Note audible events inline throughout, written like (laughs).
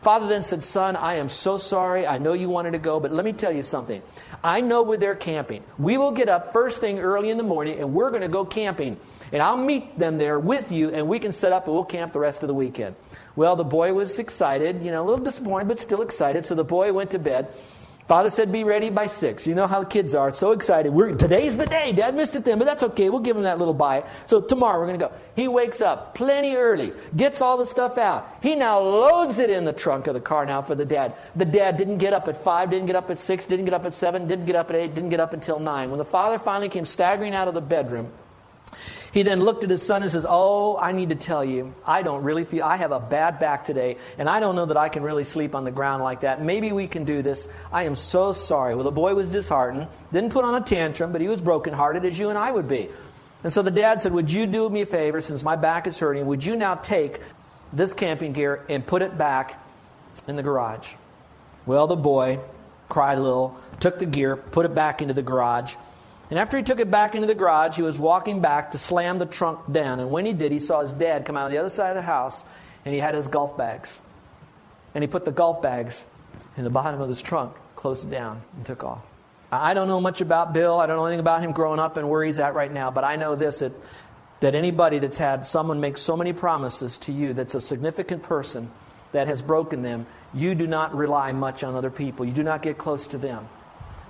Father then said, Son, I am so sorry. I know you wanted to go, but let me tell you something. I know where they're camping. We will get up first thing early in the morning and we're going to go camping. And I'll meet them there with you and we can set up and we'll camp the rest of the weekend. Well, the boy was excited, you know, a little disappointed, but still excited. So the boy went to bed. Father said, Be ready by six. You know how the kids are, so excited. We're, today's the day. Dad missed it then, but that's okay. We'll give him that little bye. So tomorrow we're going to go. He wakes up plenty early, gets all the stuff out. He now loads it in the trunk of the car now for the dad. The dad didn't get up at five, didn't get up at six, didn't get up at seven, didn't get up at eight, didn't get up until nine. When the father finally came staggering out of the bedroom, he then looked at his son and says, Oh, I need to tell you, I don't really feel, I have a bad back today, and I don't know that I can really sleep on the ground like that. Maybe we can do this. I am so sorry. Well, the boy was disheartened, didn't put on a tantrum, but he was brokenhearted as you and I would be. And so the dad said, Would you do me a favor, since my back is hurting, would you now take this camping gear and put it back in the garage? Well, the boy cried a little, took the gear, put it back into the garage. And after he took it back into the garage, he was walking back to slam the trunk down. And when he did, he saw his dad come out of the other side of the house and he had his golf bags. And he put the golf bags in the bottom of his trunk, closed it down, and took off. I don't know much about Bill. I don't know anything about him growing up and where he's at right now, but I know this that, that anybody that's had someone make so many promises to you that's a significant person that has broken them, you do not rely much on other people. You do not get close to them.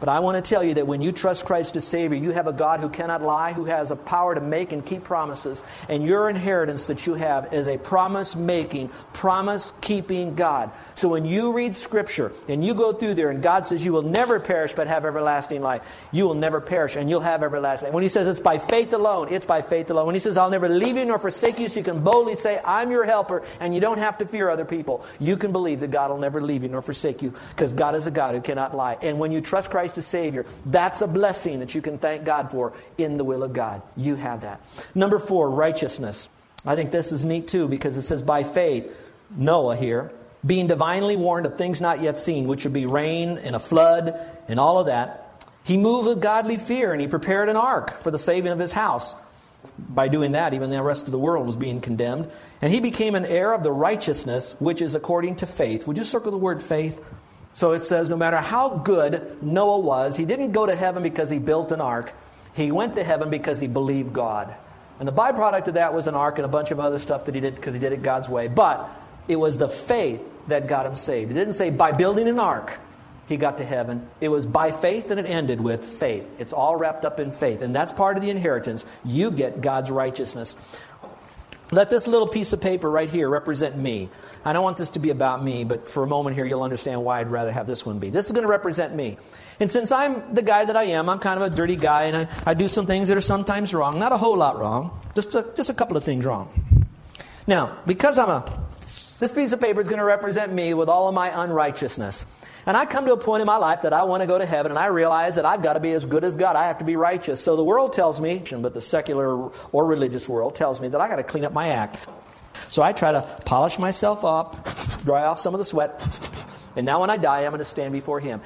But I want to tell you that when you trust Christ as Savior, you have a God who cannot lie, who has a power to make and keep promises. And your inheritance that you have is a promise making, promise keeping God. So when you read Scripture and you go through there and God says you will never perish but have everlasting life, you will never perish and you'll have everlasting life. When He says it's by faith alone, it's by faith alone. When He says I'll never leave you nor forsake you, so you can boldly say, I'm your helper and you don't have to fear other people, you can believe that God will never leave you nor forsake you because God is a God who cannot lie. And when you trust Christ, Christ as Savior. That's a blessing that you can thank God for in the will of God. You have that. Number four, righteousness. I think this is neat too because it says by faith, Noah here, being divinely warned of things not yet seen, which would be rain and a flood and all of that, he moved with godly fear and he prepared an ark for the saving of his house. By doing that, even the rest of the world was being condemned. And he became an heir of the righteousness which is according to faith. Would you circle the word faith? So it says no matter how good Noah was, he didn't go to heaven because he built an ark. He went to heaven because he believed God. And the byproduct of that was an ark and a bunch of other stuff that he did because he did it God's way. But it was the faith that got him saved. It didn't say by building an ark he got to heaven. It was by faith and it ended with faith. It's all wrapped up in faith. And that's part of the inheritance. You get God's righteousness. Let this little piece of paper right here represent me. I don't want this to be about me, but for a moment here, you'll understand why I'd rather have this one be. This is going to represent me. And since I'm the guy that I am, I'm kind of a dirty guy, and I, I do some things that are sometimes wrong. Not a whole lot wrong, just a, just a couple of things wrong. Now, because I'm a, this piece of paper is going to represent me with all of my unrighteousness. And I come to a point in my life that I want to go to heaven, and I realize that I've got to be as good as God. I have to be righteous. So the world tells me, but the secular or religious world tells me that I got to clean up my act. So I try to polish myself up, (laughs) dry off some of the sweat, and now when I die, I'm going to stand before Him.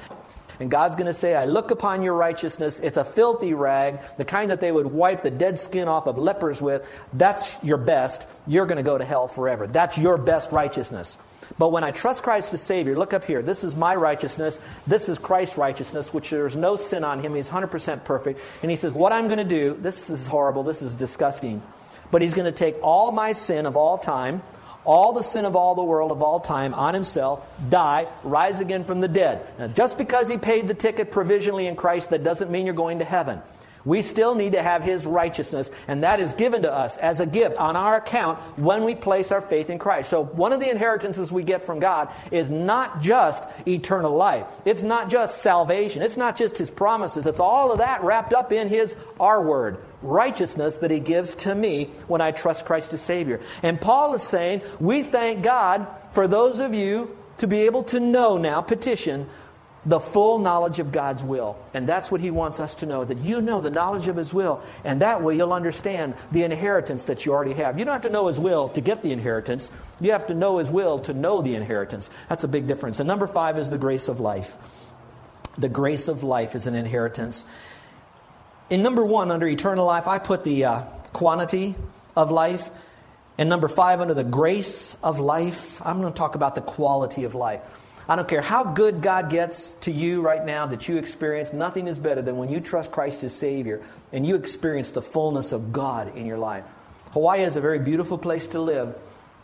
And God's going to say, I look upon your righteousness. It's a filthy rag, the kind that they would wipe the dead skin off of lepers with. That's your best. You're going to go to hell forever. That's your best righteousness. But when I trust Christ as Savior, look up here. This is my righteousness. This is Christ's righteousness, which there's no sin on him. He's 100% perfect. And he says, What I'm going to do, this is horrible. This is disgusting. But he's going to take all my sin of all time, all the sin of all the world of all time on himself, die, rise again from the dead. Now, just because he paid the ticket provisionally in Christ, that doesn't mean you're going to heaven. We still need to have His righteousness, and that is given to us as a gift on our account when we place our faith in Christ. So, one of the inheritances we get from God is not just eternal life, it's not just salvation, it's not just His promises, it's all of that wrapped up in His R word. Righteousness that he gives to me when I trust Christ as Savior. And Paul is saying, We thank God for those of you to be able to know now, petition, the full knowledge of God's will. And that's what He wants us to know that you know the knowledge of His will. And that way you'll understand the inheritance that you already have. You don't have to know His will to get the inheritance, you have to know His will to know the inheritance. That's a big difference. And number five is the grace of life. The grace of life is an inheritance. In number one, under eternal life, I put the uh, quantity of life. And number five, under the grace of life, I'm going to talk about the quality of life. I don't care how good God gets to you right now that you experience, nothing is better than when you trust Christ as Savior and you experience the fullness of God in your life. Hawaii is a very beautiful place to live.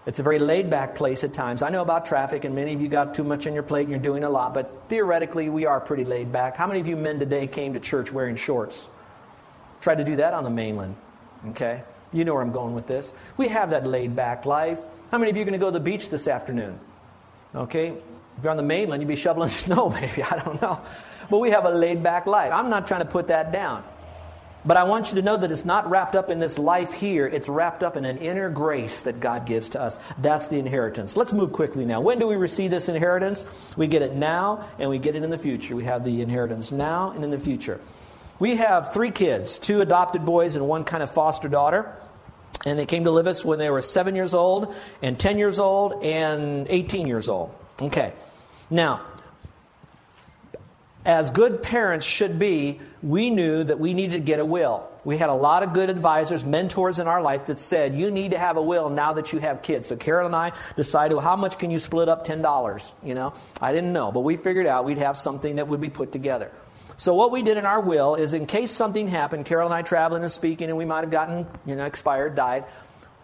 It's a very laid back place at times. I know about traffic, and many of you got too much on your plate and you're doing a lot, but theoretically, we are pretty laid back. How many of you men today came to church wearing shorts? Try to do that on the mainland. Okay? You know where I'm going with this. We have that laid back life. How many of you are going to go to the beach this afternoon? Okay? If you're on the mainland, you'd be shoveling (laughs) snow, maybe. I don't know. But we have a laid back life. I'm not trying to put that down. But I want you to know that it's not wrapped up in this life here. It's wrapped up in an inner grace that God gives to us. That's the inheritance. Let's move quickly now. When do we receive this inheritance? We get it now and we get it in the future. We have the inheritance now and in the future. We have three kids two adopted boys and one kind of foster daughter. And they came to live us when they were seven years old, and 10 years old, and 18 years old. Okay. Now, as good parents should be, we knew that we needed to get a will. We had a lot of good advisors, mentors in our life that said, you need to have a will now that you have kids. So Carol and I decided, well, how much can you split up $10? You know, I didn't know, but we figured out we'd have something that would be put together. So what we did in our will is in case something happened, Carol and I traveling and speaking and we might have gotten, you know, expired, died,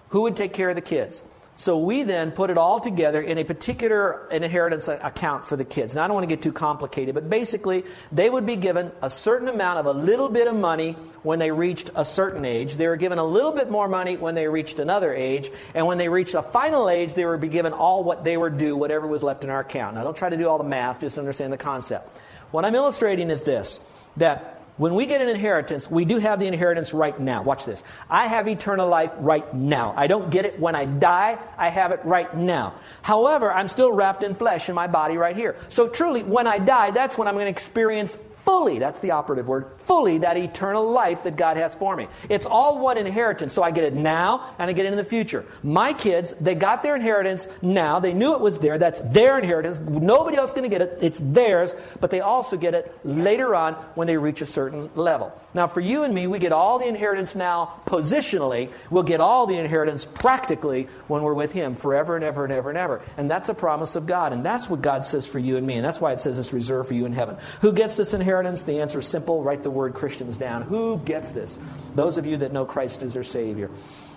who would take care of the kids? So we then put it all together in a particular inheritance account for the kids. Now I don't want to get too complicated, but basically they would be given a certain amount of a little bit of money when they reached a certain age. They were given a little bit more money when they reached another age, and when they reached a final age, they would be given all what they were due, whatever was left in our account. Now don't try to do all the math, just understand the concept. What I'm illustrating is this that when we get an inheritance, we do have the inheritance right now. Watch this. I have eternal life right now. I don't get it when I die, I have it right now. However, I'm still wrapped in flesh in my body right here. So truly, when I die, that's when I'm going to experience fully, that's the operative word, fully that eternal life that God has for me. It's all one inheritance, so I get it now and I get it in the future. My kids, they got their inheritance now. They knew it was there. That's their inheritance. Nobody else is going to get it. It's theirs, but they also get it later on when they reach a certain level. Now, for you and me, we get all the inheritance now positionally. We'll get all the inheritance practically when we're with Him forever and ever and ever and ever. And that's a promise of God. And that's what God says for you and me. And that's why it says it's reserved for you in heaven. Who gets this inheritance? Inheritance? The answer is simple. Write the word Christians down. Who gets this? Those of you that know Christ as their Savior.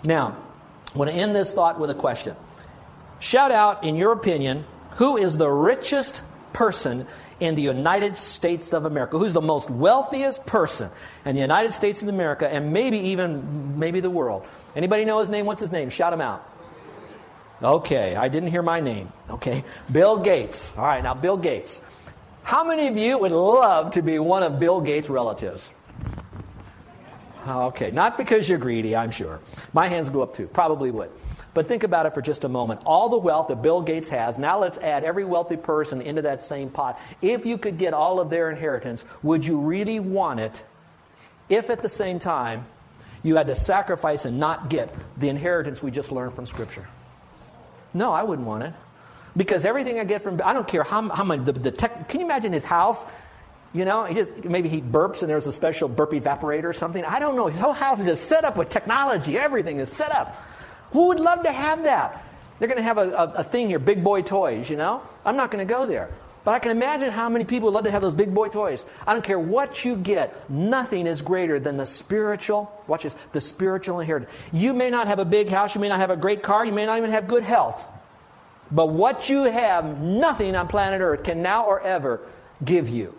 Now, I want to end this thought with a question. Shout out, in your opinion, who is the richest person in the United States of America? Who's the most wealthiest person in the United States of America and maybe even maybe the world? Anybody know his name? What's his name? Shout him out. Okay, I didn't hear my name. Okay, Bill Gates. All right, now Bill Gates. How many of you would love to be one of Bill Gates' relatives? Okay, not because you're greedy, I'm sure. My hands go up too, probably would. But think about it for just a moment. All the wealth that Bill Gates has, now let's add every wealthy person into that same pot. If you could get all of their inheritance, would you really want it if at the same time you had to sacrifice and not get the inheritance we just learned from Scripture? No, I wouldn't want it. Because everything I get from, I don't care how, how much, the, the tech, can you imagine his house? You know, he just, maybe he burps and there's a special burp evaporator or something. I don't know. His whole house is just set up with technology. Everything is set up. Who would love to have that? They're going to have a, a, a thing here, big boy toys, you know? I'm not going to go there. But I can imagine how many people would love to have those big boy toys. I don't care what you get, nothing is greater than the spiritual, watch this, the spiritual inheritance. You may not have a big house, you may not have a great car, you may not even have good health. But what you have, nothing on planet Earth can now or ever give you.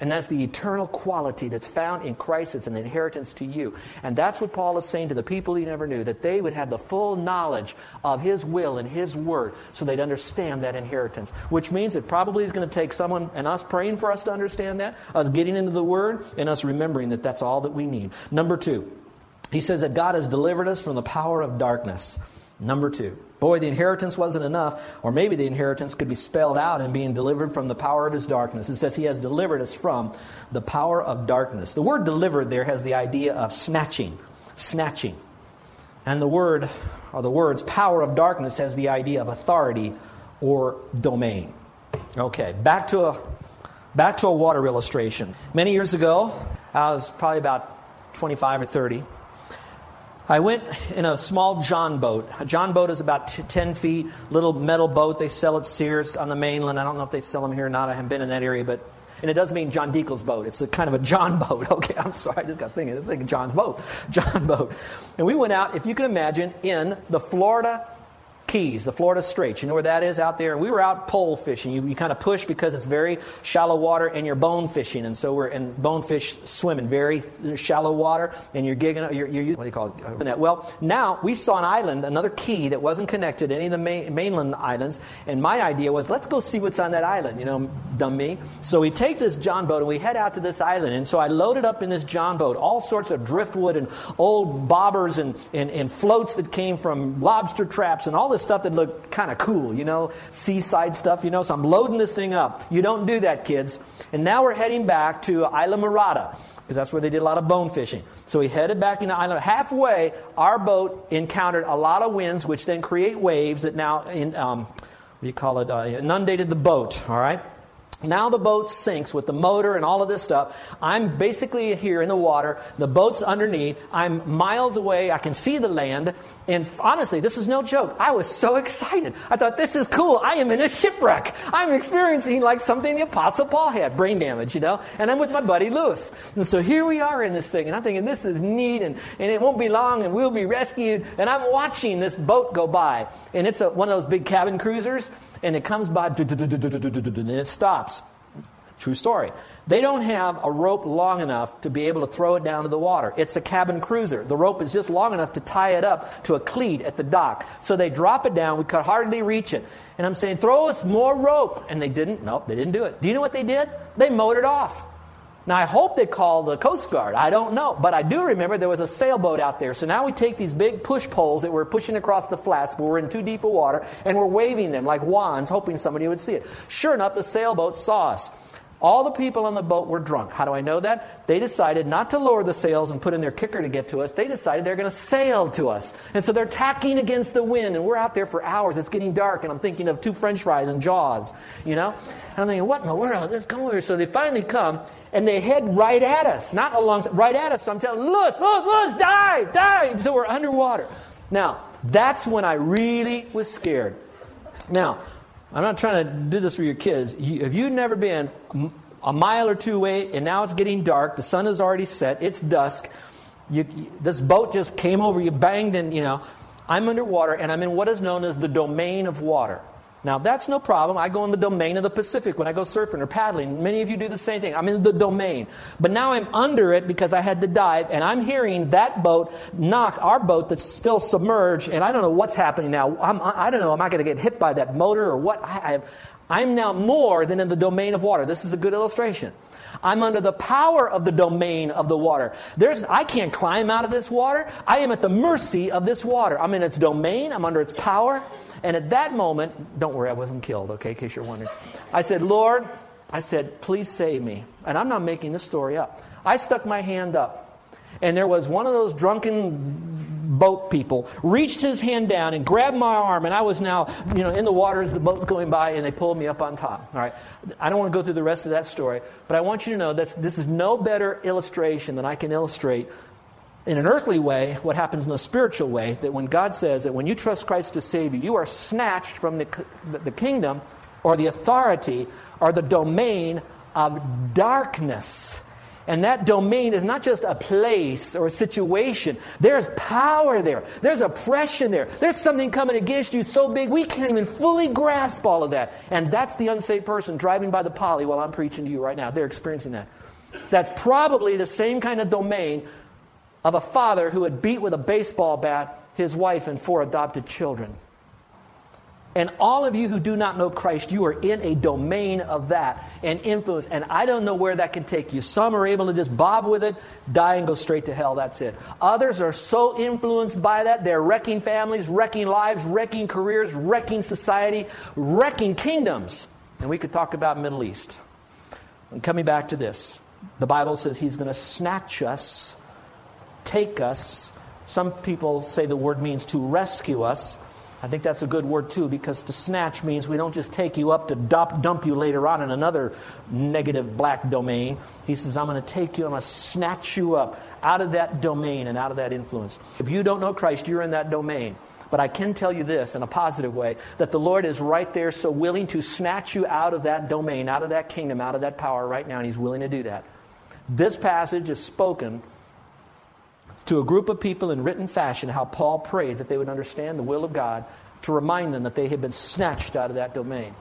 And that's the eternal quality that's found in Christ. It's an inheritance to you. And that's what Paul is saying to the people he never knew, that they would have the full knowledge of his will and his word so they'd understand that inheritance. Which means it probably is going to take someone and us praying for us to understand that, us getting into the word, and us remembering that that's all that we need. Number two, he says that God has delivered us from the power of darkness. Number two. Boy, the inheritance wasn't enough, or maybe the inheritance could be spelled out in being delivered from the power of his darkness. It says he has delivered us from the power of darkness. The word delivered there has the idea of snatching, snatching. And the word, or the words power of darkness has the idea of authority or domain. Okay, back to a back to a water illustration. Many years ago, I was probably about 25 or 30. I went in a small John boat. A John boat is about t- 10 feet, little metal boat. They sell at Sears on the mainland. I don't know if they sell them here or not. I haven't been in that area, but and it doesn't mean John Deacle's boat. It's a kind of a John (laughs) boat. Okay, I'm sorry. I just got thinking, thinking John's boat. (laughs) John boat. And we went out, if you can imagine, in the Florida Keys, the Florida Straits. You know where that is out there? We were out pole fishing. You, you kind of push because it's very shallow water and you're bone fishing. And so we're in bonefish swimming, very shallow water, and you're gigging, you're, you're using, what do you call it? Well, now we saw an island, another key that wasn't connected to any of the main, mainland islands. And my idea was, let's go see what's on that island, you know, dumb me. So we take this John boat and we head out to this island. And so I loaded up in this John boat all sorts of driftwood and old bobbers and, and, and floats that came from lobster traps and all this stuff that looked kind of cool, you know, seaside stuff, you know. So I'm loading this thing up. You don't do that, kids. And now we're heading back to Islamorada because that's where they did a lot of bone fishing. So we headed back into Island. Halfway, our boat encountered a lot of winds, which then create waves that now, in, um, what do you call it, uh, inundated the boat, all right? Now the boat sinks with the motor and all of this stuff. I'm basically here in the water. The boat's underneath. I'm miles away. I can see the land. And honestly, this is no joke. I was so excited. I thought, this is cool. I am in a shipwreck. I'm experiencing like something the Apostle Paul had brain damage, you know? And I'm with my buddy Lewis. And so here we are in this thing. And I'm thinking, this is neat. And, and it won't be long and we'll be rescued. And I'm watching this boat go by. And it's a, one of those big cabin cruisers and it comes by and it stops. True story. They don't have a rope long enough to be able to throw it down to the water. It's a cabin cruiser. The rope is just long enough to tie it up to a cleat at the dock. So they drop it down. We could hardly reach it. And I'm saying, throw us more rope. And they didn't. Nope, they didn't do it. Do you know what they did? They mowed it off. Now, I hope they called the Coast Guard. I don't know. But I do remember there was a sailboat out there. So now we take these big push poles that we're pushing across the flats, but we're in too deep of water, and we're waving them like wands, hoping somebody would see it. Sure enough, the sailboat saw us. All the people on the boat were drunk. How do I know that? They decided not to lower the sails and put in their kicker to get to us. They decided they're going to sail to us. And so they're tacking against the wind, and we're out there for hours. It's getting dark, and I'm thinking of two french fries and Jaws, you know? And I'm thinking, what in the world? Let's come over here. So they finally come, and they head right at us, not along, right at us. So I'm telling Lewis, Lewis, Lewis, dive, dive. So we're underwater. Now, that's when I really was scared. Now, I'm not trying to do this for your kids. You, if you've never been a mile or two away and now it's getting dark, the sun has already set, it's dusk, you, this boat just came over, you banged, and you know, I'm underwater and I'm in what is known as the domain of water. Now, that's no problem. I go in the domain of the Pacific when I go surfing or paddling. Many of you do the same thing. I'm in the domain. But now I'm under it because I had to dive, and I'm hearing that boat knock our boat that's still submerged, and I don't know what's happening now. I'm, I don't know. Am I going to get hit by that motor or what? I, I'm now more than in the domain of water. This is a good illustration. I'm under the power of the domain of the water. There's, I can't climb out of this water. I am at the mercy of this water. I'm in its domain. I'm under its power. And at that moment, don't worry, I wasn't killed, okay, in case you're wondering. I said, Lord, I said, please save me. And I'm not making this story up. I stuck my hand up, and there was one of those drunken boat people reached his hand down and grabbed my arm and i was now you know in the water as the boat's going by and they pulled me up on top all right i don't want to go through the rest of that story but i want you to know that this is no better illustration than i can illustrate in an earthly way what happens in the spiritual way that when God says that when you trust Christ to save you, you are snatched from the, the kingdom or the authority or the domain of darkness. And that domain is not just a place or a situation. There's power there. There's oppression there. There's something coming against you so big we can't even fully grasp all of that. And that's the unsaved person driving by the poly while I'm preaching to you right now. They're experiencing that. That's probably the same kind of domain of a father who had beat with a baseball bat his wife and four adopted children. And all of you who do not know Christ, you are in a domain of that and influence. And I don't know where that can take you. Some are able to just bob with it, die, and go straight to hell. That's it. Others are so influenced by that, they're wrecking families, wrecking lives, wrecking careers, wrecking society, wrecking kingdoms. And we could talk about Middle East. And coming back to this, the Bible says He's going to snatch us, take us. Some people say the word means to rescue us. I think that's a good word too because to snatch means we don't just take you up to dump, you later on in another negative black domain. He says, I'm going to take you, I'm going to snatch you up out of that domain and out of that influence. If you don't know Christ, you're in that domain. But I can tell you this in a positive way that the Lord is right there, so willing to snatch you out of that domain, out of that kingdom, out of that power right now, and He's willing to do that. This passage is spoken to a group of people in written fashion how Paul prayed that they would understand the will of God to remind them that they had been snatched out of that domain.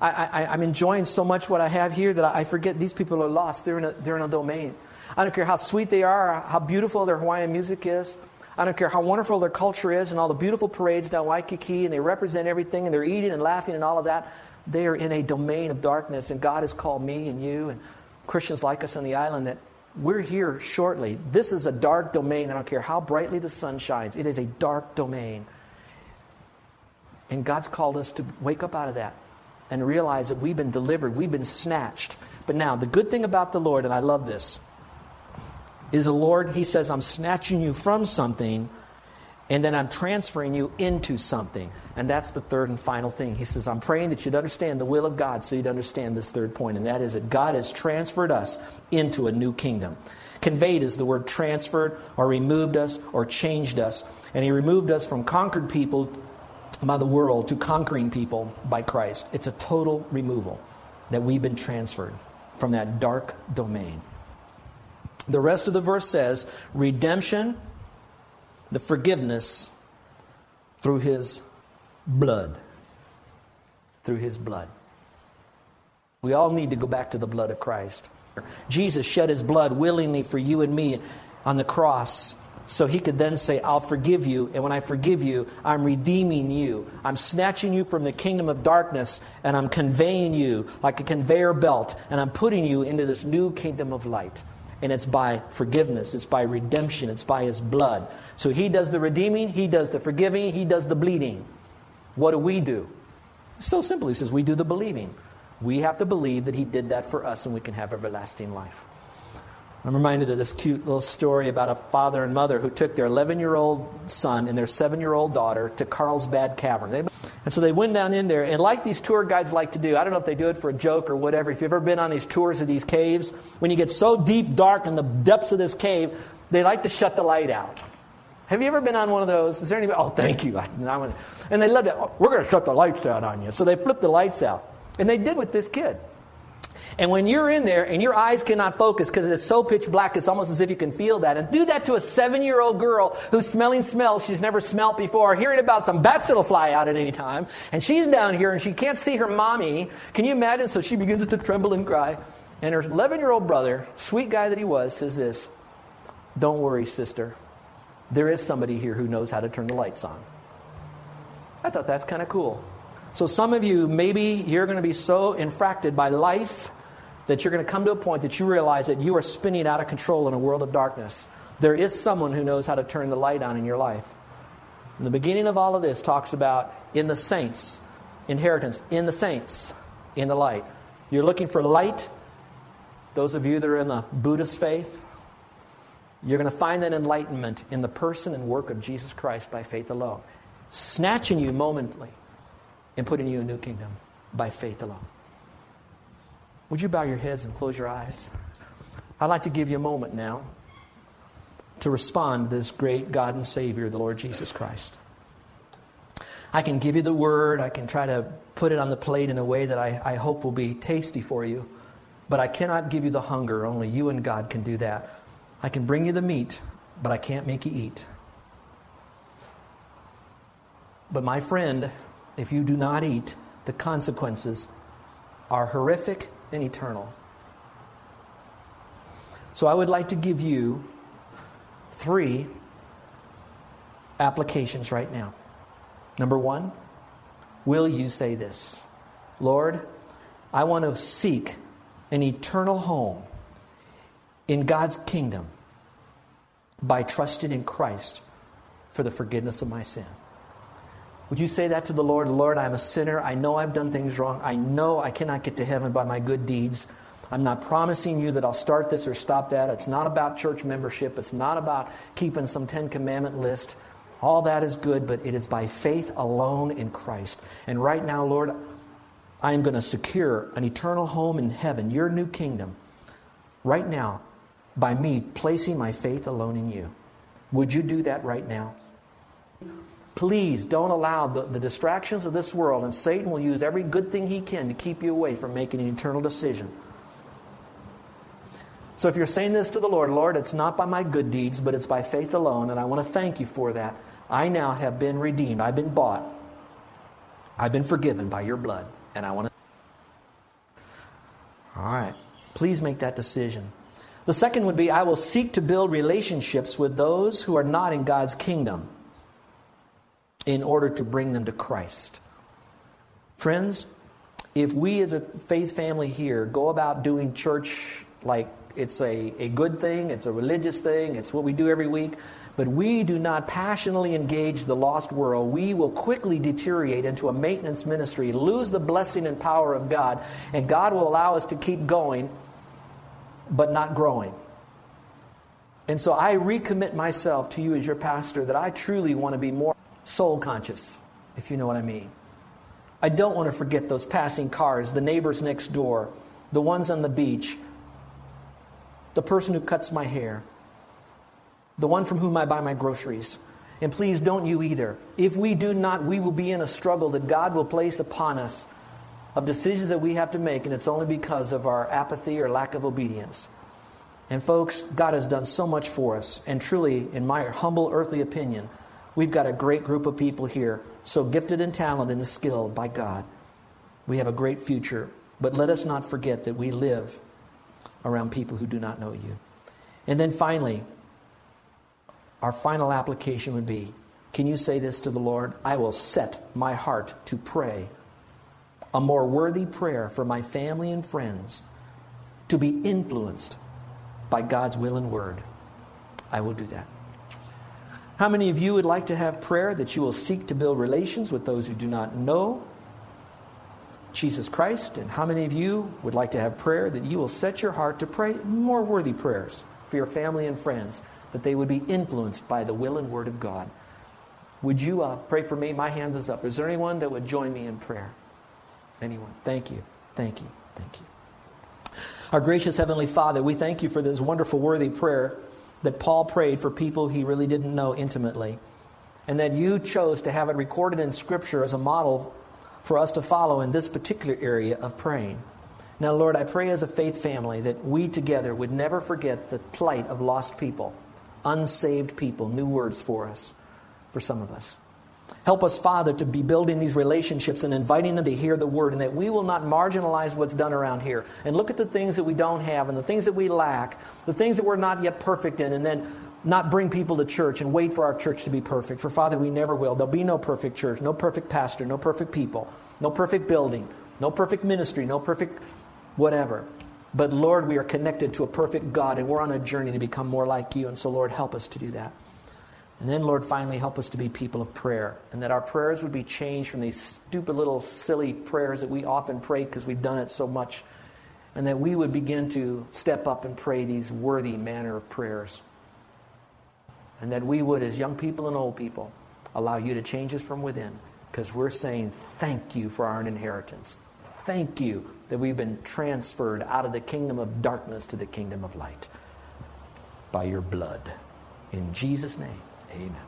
I, am enjoying so much what I have here that I forget these people are lost. They're in, a, they're in a domain. I don't care how sweet they are, how beautiful their Hawaiian music is. I don't care how wonderful their culture is and all the beautiful parades down Waikiki and they represent everything and they're eating and laughing and all of that. They are in a domain of darkness and God has called me and you and Christians like us on the island that we're here shortly. This is a dark domain. I don't care how brightly the sun shines, it is a dark domain. And God's called us to wake up out of that and realize that we've been delivered, we've been snatched. But now, the good thing about the Lord, and I love this, is the Lord, He says, I'm snatching you from something and then I'm transferring you into something. And that's the third and final thing. He says, I'm praying that you'd understand the will of God so you'd understand this third point, and that is that God has transferred us into a new kingdom. Conveyed is the word transferred or removed us or changed us. And He removed us from conquered people by the world to conquering people by Christ. It's a total removal that we've been transferred from that dark domain. The rest of the verse says, redemption the forgiveness through his blood. Through his blood. We all need to go back to the blood of Christ. Jesus shed his blood willingly for you and me on the cross so he could then say, I'll forgive you. And when I forgive you, I'm redeeming you. I'm snatching you from the kingdom of darkness and I'm conveying you like a conveyor belt and I'm putting you into this new kingdom of light. And it's by forgiveness, it's by redemption, it's by his blood. So he does the redeeming, he does the forgiving, he does the bleeding. What do we do? So simply, He says, We do the believing. We have to believe that he did that for us and we can have everlasting life. I'm reminded of this cute little story about a father and mother who took their 11 year old son and their 7 year old daughter to Carlsbad Cavern. They, and so they went down in there, and like these tour guides like to do, I don't know if they do it for a joke or whatever. If you've ever been on these tours of these caves, when you get so deep, dark in the depths of this cave, they like to shut the light out. Have you ever been on one of those? Is there anybody? Oh, thank you. (laughs) And they loved it. Oh, we're going to shut the lights out on you. So they flipped the lights out. And they did with this kid. And when you're in there and your eyes cannot focus because it's so pitch black, it's almost as if you can feel that. And do that to a seven year old girl who's smelling smells she's never smelled before, hearing about some bats that'll fly out at any time. And she's down here and she can't see her mommy. Can you imagine? So she begins to tremble and cry. And her 11 year old brother, sweet guy that he was, says this Don't worry, sister. There is somebody here who knows how to turn the lights on. I thought that's kind of cool. So, some of you, maybe you're going to be so infracted by life that you're going to come to a point that you realize that you are spinning out of control in a world of darkness. There is someone who knows how to turn the light on in your life. And the beginning of all of this talks about in the saints, inheritance, in the saints, in the light. You're looking for light. Those of you that are in the Buddhist faith, you're going to find that enlightenment in the person and work of Jesus Christ by faith alone, snatching you momently and putting you in a new kingdom by faith alone. Would you bow your heads and close your eyes? I'd like to give you a moment now to respond to this great God and Savior, the Lord Jesus Christ. I can give you the word, I can try to put it on the plate in a way that I, I hope will be tasty for you. but I cannot give you the hunger. Only you and God can do that. I can bring you the meat, but I can't make you eat. But my friend, if you do not eat, the consequences are horrific and eternal. So I would like to give you three applications right now. Number one, will you say this? Lord, I want to seek an eternal home in God's kingdom by trusting in Christ for the forgiveness of my sin. Would you say that to the Lord? Lord, I'm a sinner. I know I've done things wrong. I know I cannot get to heaven by my good deeds. I'm not promising you that I'll start this or stop that. It's not about church membership. It's not about keeping some Ten Commandment list. All that is good, but it is by faith alone in Christ. And right now, Lord, I am going to secure an eternal home in heaven, your new kingdom, right now, by me placing my faith alone in you. Would you do that right now? Please don't allow the, the distractions of this world, and Satan will use every good thing he can to keep you away from making an eternal decision. So if you're saying this to the Lord, Lord, it's not by my good deeds, but it's by faith alone, and I want to thank you for that. I now have been redeemed. I've been bought. I've been forgiven by your blood, and I want to. All right. Please make that decision. The second would be I will seek to build relationships with those who are not in God's kingdom in order to bring them to Christ. Friends, if we as a faith family here go about doing church like it's a, a good thing, it's a religious thing, it's what we do every week, but we do not passionately engage the lost world, we will quickly deteriorate into a maintenance ministry, lose the blessing and power of God, and God will allow us to keep going, but not growing. And so I recommit myself to you as your pastor that I truly want to be more soul conscious, if you know what I mean. I don't want to forget those passing cars, the neighbors next door, the ones on the beach, the person who cuts my hair, the one from whom I buy my groceries. And please don't you either. If we do not, we will be in a struggle that God will place upon us of decisions that we have to make, and it's only because of our apathy or lack of obedience. And folks, God has done so much for us, and truly, in my humble earthly opinion, We've got a great group of people here, so gifted and talented and skilled by God. We have a great future, but let us not forget that we live around people who do not know you. And then finally, our final application would be can you say this to the Lord? I will set my heart to pray a more worthy prayer for my family and friends to be influenced by God's will and word. I will do that. How many of you would like to have prayer that you will seek to build relations with those who do not know Jesus Christ? And how many of you would like to have prayer that you will set your heart to pray more worthy prayers for your family and friends, that they would be influenced by the will and word of God? Would you uh, pray for me? My hand is up. Is there anyone that would join me in prayer? Anyone? Thank you. Thank you. Thank you. Our gracious Heavenly Father, we thank you for this wonderful, worthy prayer that Paul prayed for people he really didn't know intimately, and that you chose to have it recorded in Scripture as a model for us to follow in this particular area of praying. Now, Lord, I pray as a faith family that we together would never forget the plight of lost people, unsaved people, new words for us, for some of us. Help us, Father, to be building these relationships and inviting them to hear the word, and that we will not marginalize what's done around here and look at the things that we don't have and the things that we lack, the things that we're not yet perfect in, and then not bring people to church and wait for our church to be perfect. For Father, we never will. There'll be no perfect church, no perfect pastor, no perfect people, no perfect building, no perfect ministry, no perfect whatever. But Lord, we are connected to a perfect God, and we're on a journey to become more like you. And so, Lord, help us to do that. And then, Lord, finally help us to be people of prayer, and that our prayers would be changed from these stupid little silly prayers that we often pray because we've done it so much, and that we would begin to step up and pray these worthy manner of prayers. And that we would, as young people and old people, allow you to change us from within because we're saying thank you for our inheritance. Thank you that we've been transferred out of the kingdom of darkness to the kingdom of light by your blood. In Jesus' name. Amen.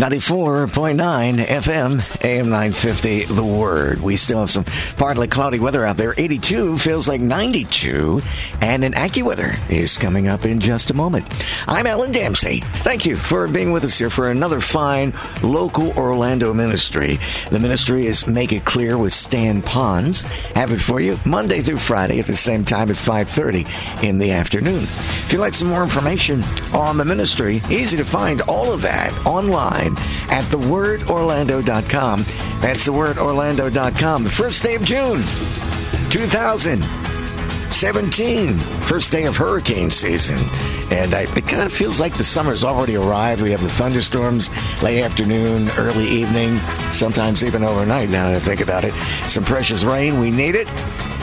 94.9 FM, AM 950, The Word. We still have some partly cloudy weather out there. 82 feels like 92, and an AccuWeather is coming up in just a moment. I'm Alan Damsey. Thank you for being with us here for another fine local Orlando ministry. The ministry is Make It Clear with Stan Ponz. Have it for you Monday through Friday at the same time at 5.30 in the afternoon. If you'd like some more information on the ministry, easy to find all of that online online at thewordorlando.com. That's thewordorlando.com. The first day of June, 2017, first day of hurricane season. And I, it kind of feels like the summer's already arrived. We have the thunderstorms late afternoon, early evening, sometimes even overnight now that I think about it. Some precious rain. We need it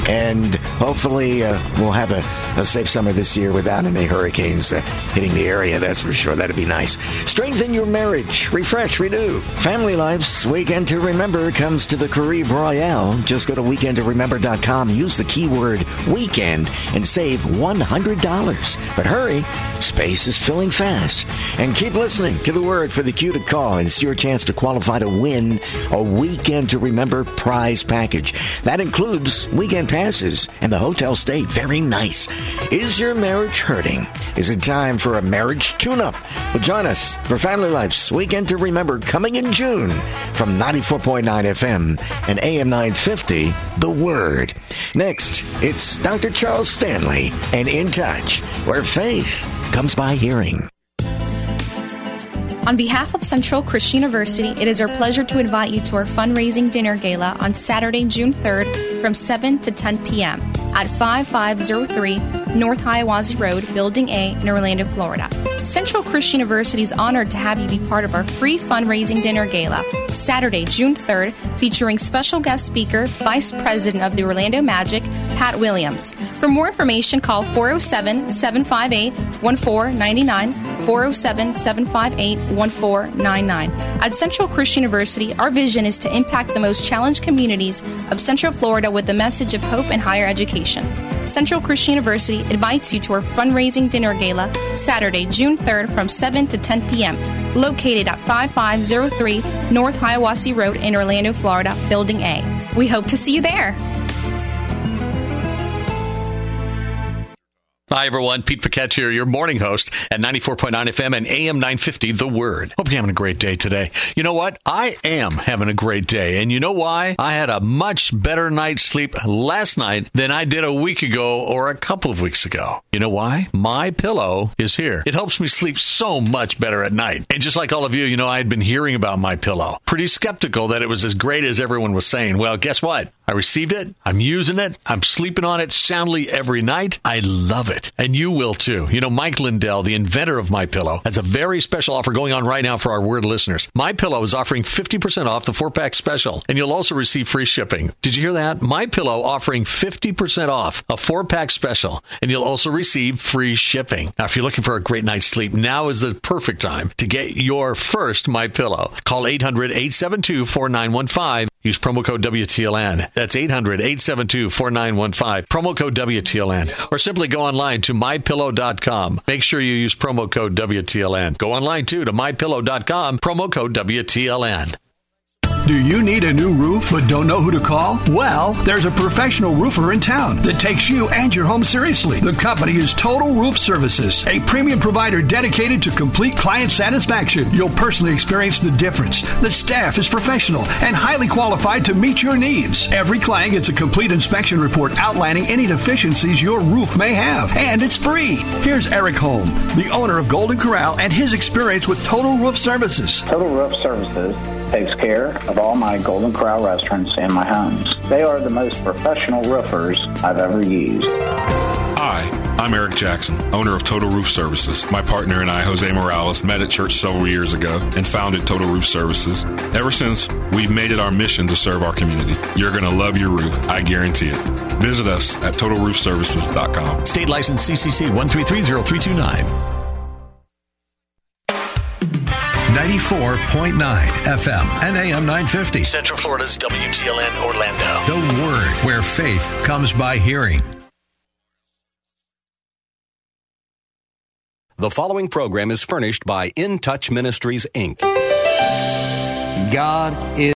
and hopefully uh, we'll have a, a, safe summer this year without any hurricanes uh, hitting the area. That's for sure. That'd be nice. Strengthen your marriage. Refresh, renew. Family Life's Weekend to Remember comes to the Caribe Royale. Just go to weekendtoremember.com, use the keyword weekend, and save $100. But hurry, space is filling fast. And keep listening to the word for the cue to call. It's your chance to qualify to win a Weekend to Remember prize package. That includes weekend passes and the hotel stay very nice. Is your marriage hurting? Is it time for a marriage tune-up? Well, join us for Family Life's Weekend to Remember coming in June from 94.9 FM and AM 950, The Word. Next, it's Dr. Charles Stanley and In Touch, where faith comes by hearing. On behalf of Central Christian University, it is our pleasure to invite you to our fundraising dinner gala on Saturday, June 3rd from 7 to 10 p.m. at 5503 North Hiawassee Road, Building A in Orlando, Florida. Central Christian University is honored to have you be part of our free fundraising dinner gala Saturday, June 3rd, featuring special guest speaker, Vice President of the Orlando Magic, Pat Williams. For more information, call 407 758 1499, 407 758 1499. At Central Christian University, our vision is to impact the most challenged communities of Central Florida with the message of hope and higher education. Central Christian University invites you to our fundraising dinner gala Saturday, June 3rd from 7 to 10 p.m., located at 5503 North Hiawassee Road in Orlando, Florida, Building A. We hope to see you there. Hi, everyone. Pete Paquette here, your morning host at 94.9 FM and AM 950, The Word. Hope you're having a great day today. You know what? I am having a great day. And you know why? I had a much better night's sleep last night than I did a week ago or a couple of weeks ago. You know why? My pillow is here. It helps me sleep so much better at night. And just like all of you, you know, I had been hearing about my pillow. Pretty skeptical that it was as great as everyone was saying. Well, guess what? I received it. I'm using it. I'm sleeping on it soundly every night. I love it. And you will too. You know, Mike Lindell, the inventor of My Pillow, has a very special offer going on right now for our word listeners. My Pillow is offering 50% off the four pack special, and you'll also receive free shipping. Did you hear that? My Pillow offering 50% off a four pack special, and you'll also receive free shipping. Now, if you're looking for a great night's sleep, now is the perfect time to get your first My Pillow. Call 800 872 4915 Use promo code WTLN. That's 800 872 4915. Promo code WTLN. Or simply go online to mypillow.com. Make sure you use promo code WTLN. Go online too to mypillow.com. Promo code WTLN. Do you need a new roof but don't know who to call? Well, there's a professional roofer in town that takes you and your home seriously. The company is Total Roof Services, a premium provider dedicated to complete client satisfaction. You'll personally experience the difference. The staff is professional and highly qualified to meet your needs. Every client gets a complete inspection report outlining any deficiencies your roof may have, and it's free. Here's Eric Holm, the owner of Golden Corral, and his experience with Total Roof Services. Total Roof Services takes care of all my Golden Corral restaurants and my homes. They are the most professional roofers I've ever used. Hi, I'm Eric Jackson, owner of Total Roof Services. My partner and I, Jose Morales, met at church several years ago and founded Total Roof Services. Ever since, we've made it our mission to serve our community. You're going to love your roof, I guarantee it. Visit us at totalroofservices.com. State license CCC 1330329. 94.9 FM and AM 950. Central Florida's WTLN Orlando. The Word, where faith comes by hearing. The following program is furnished by In Touch Ministries, Inc. God is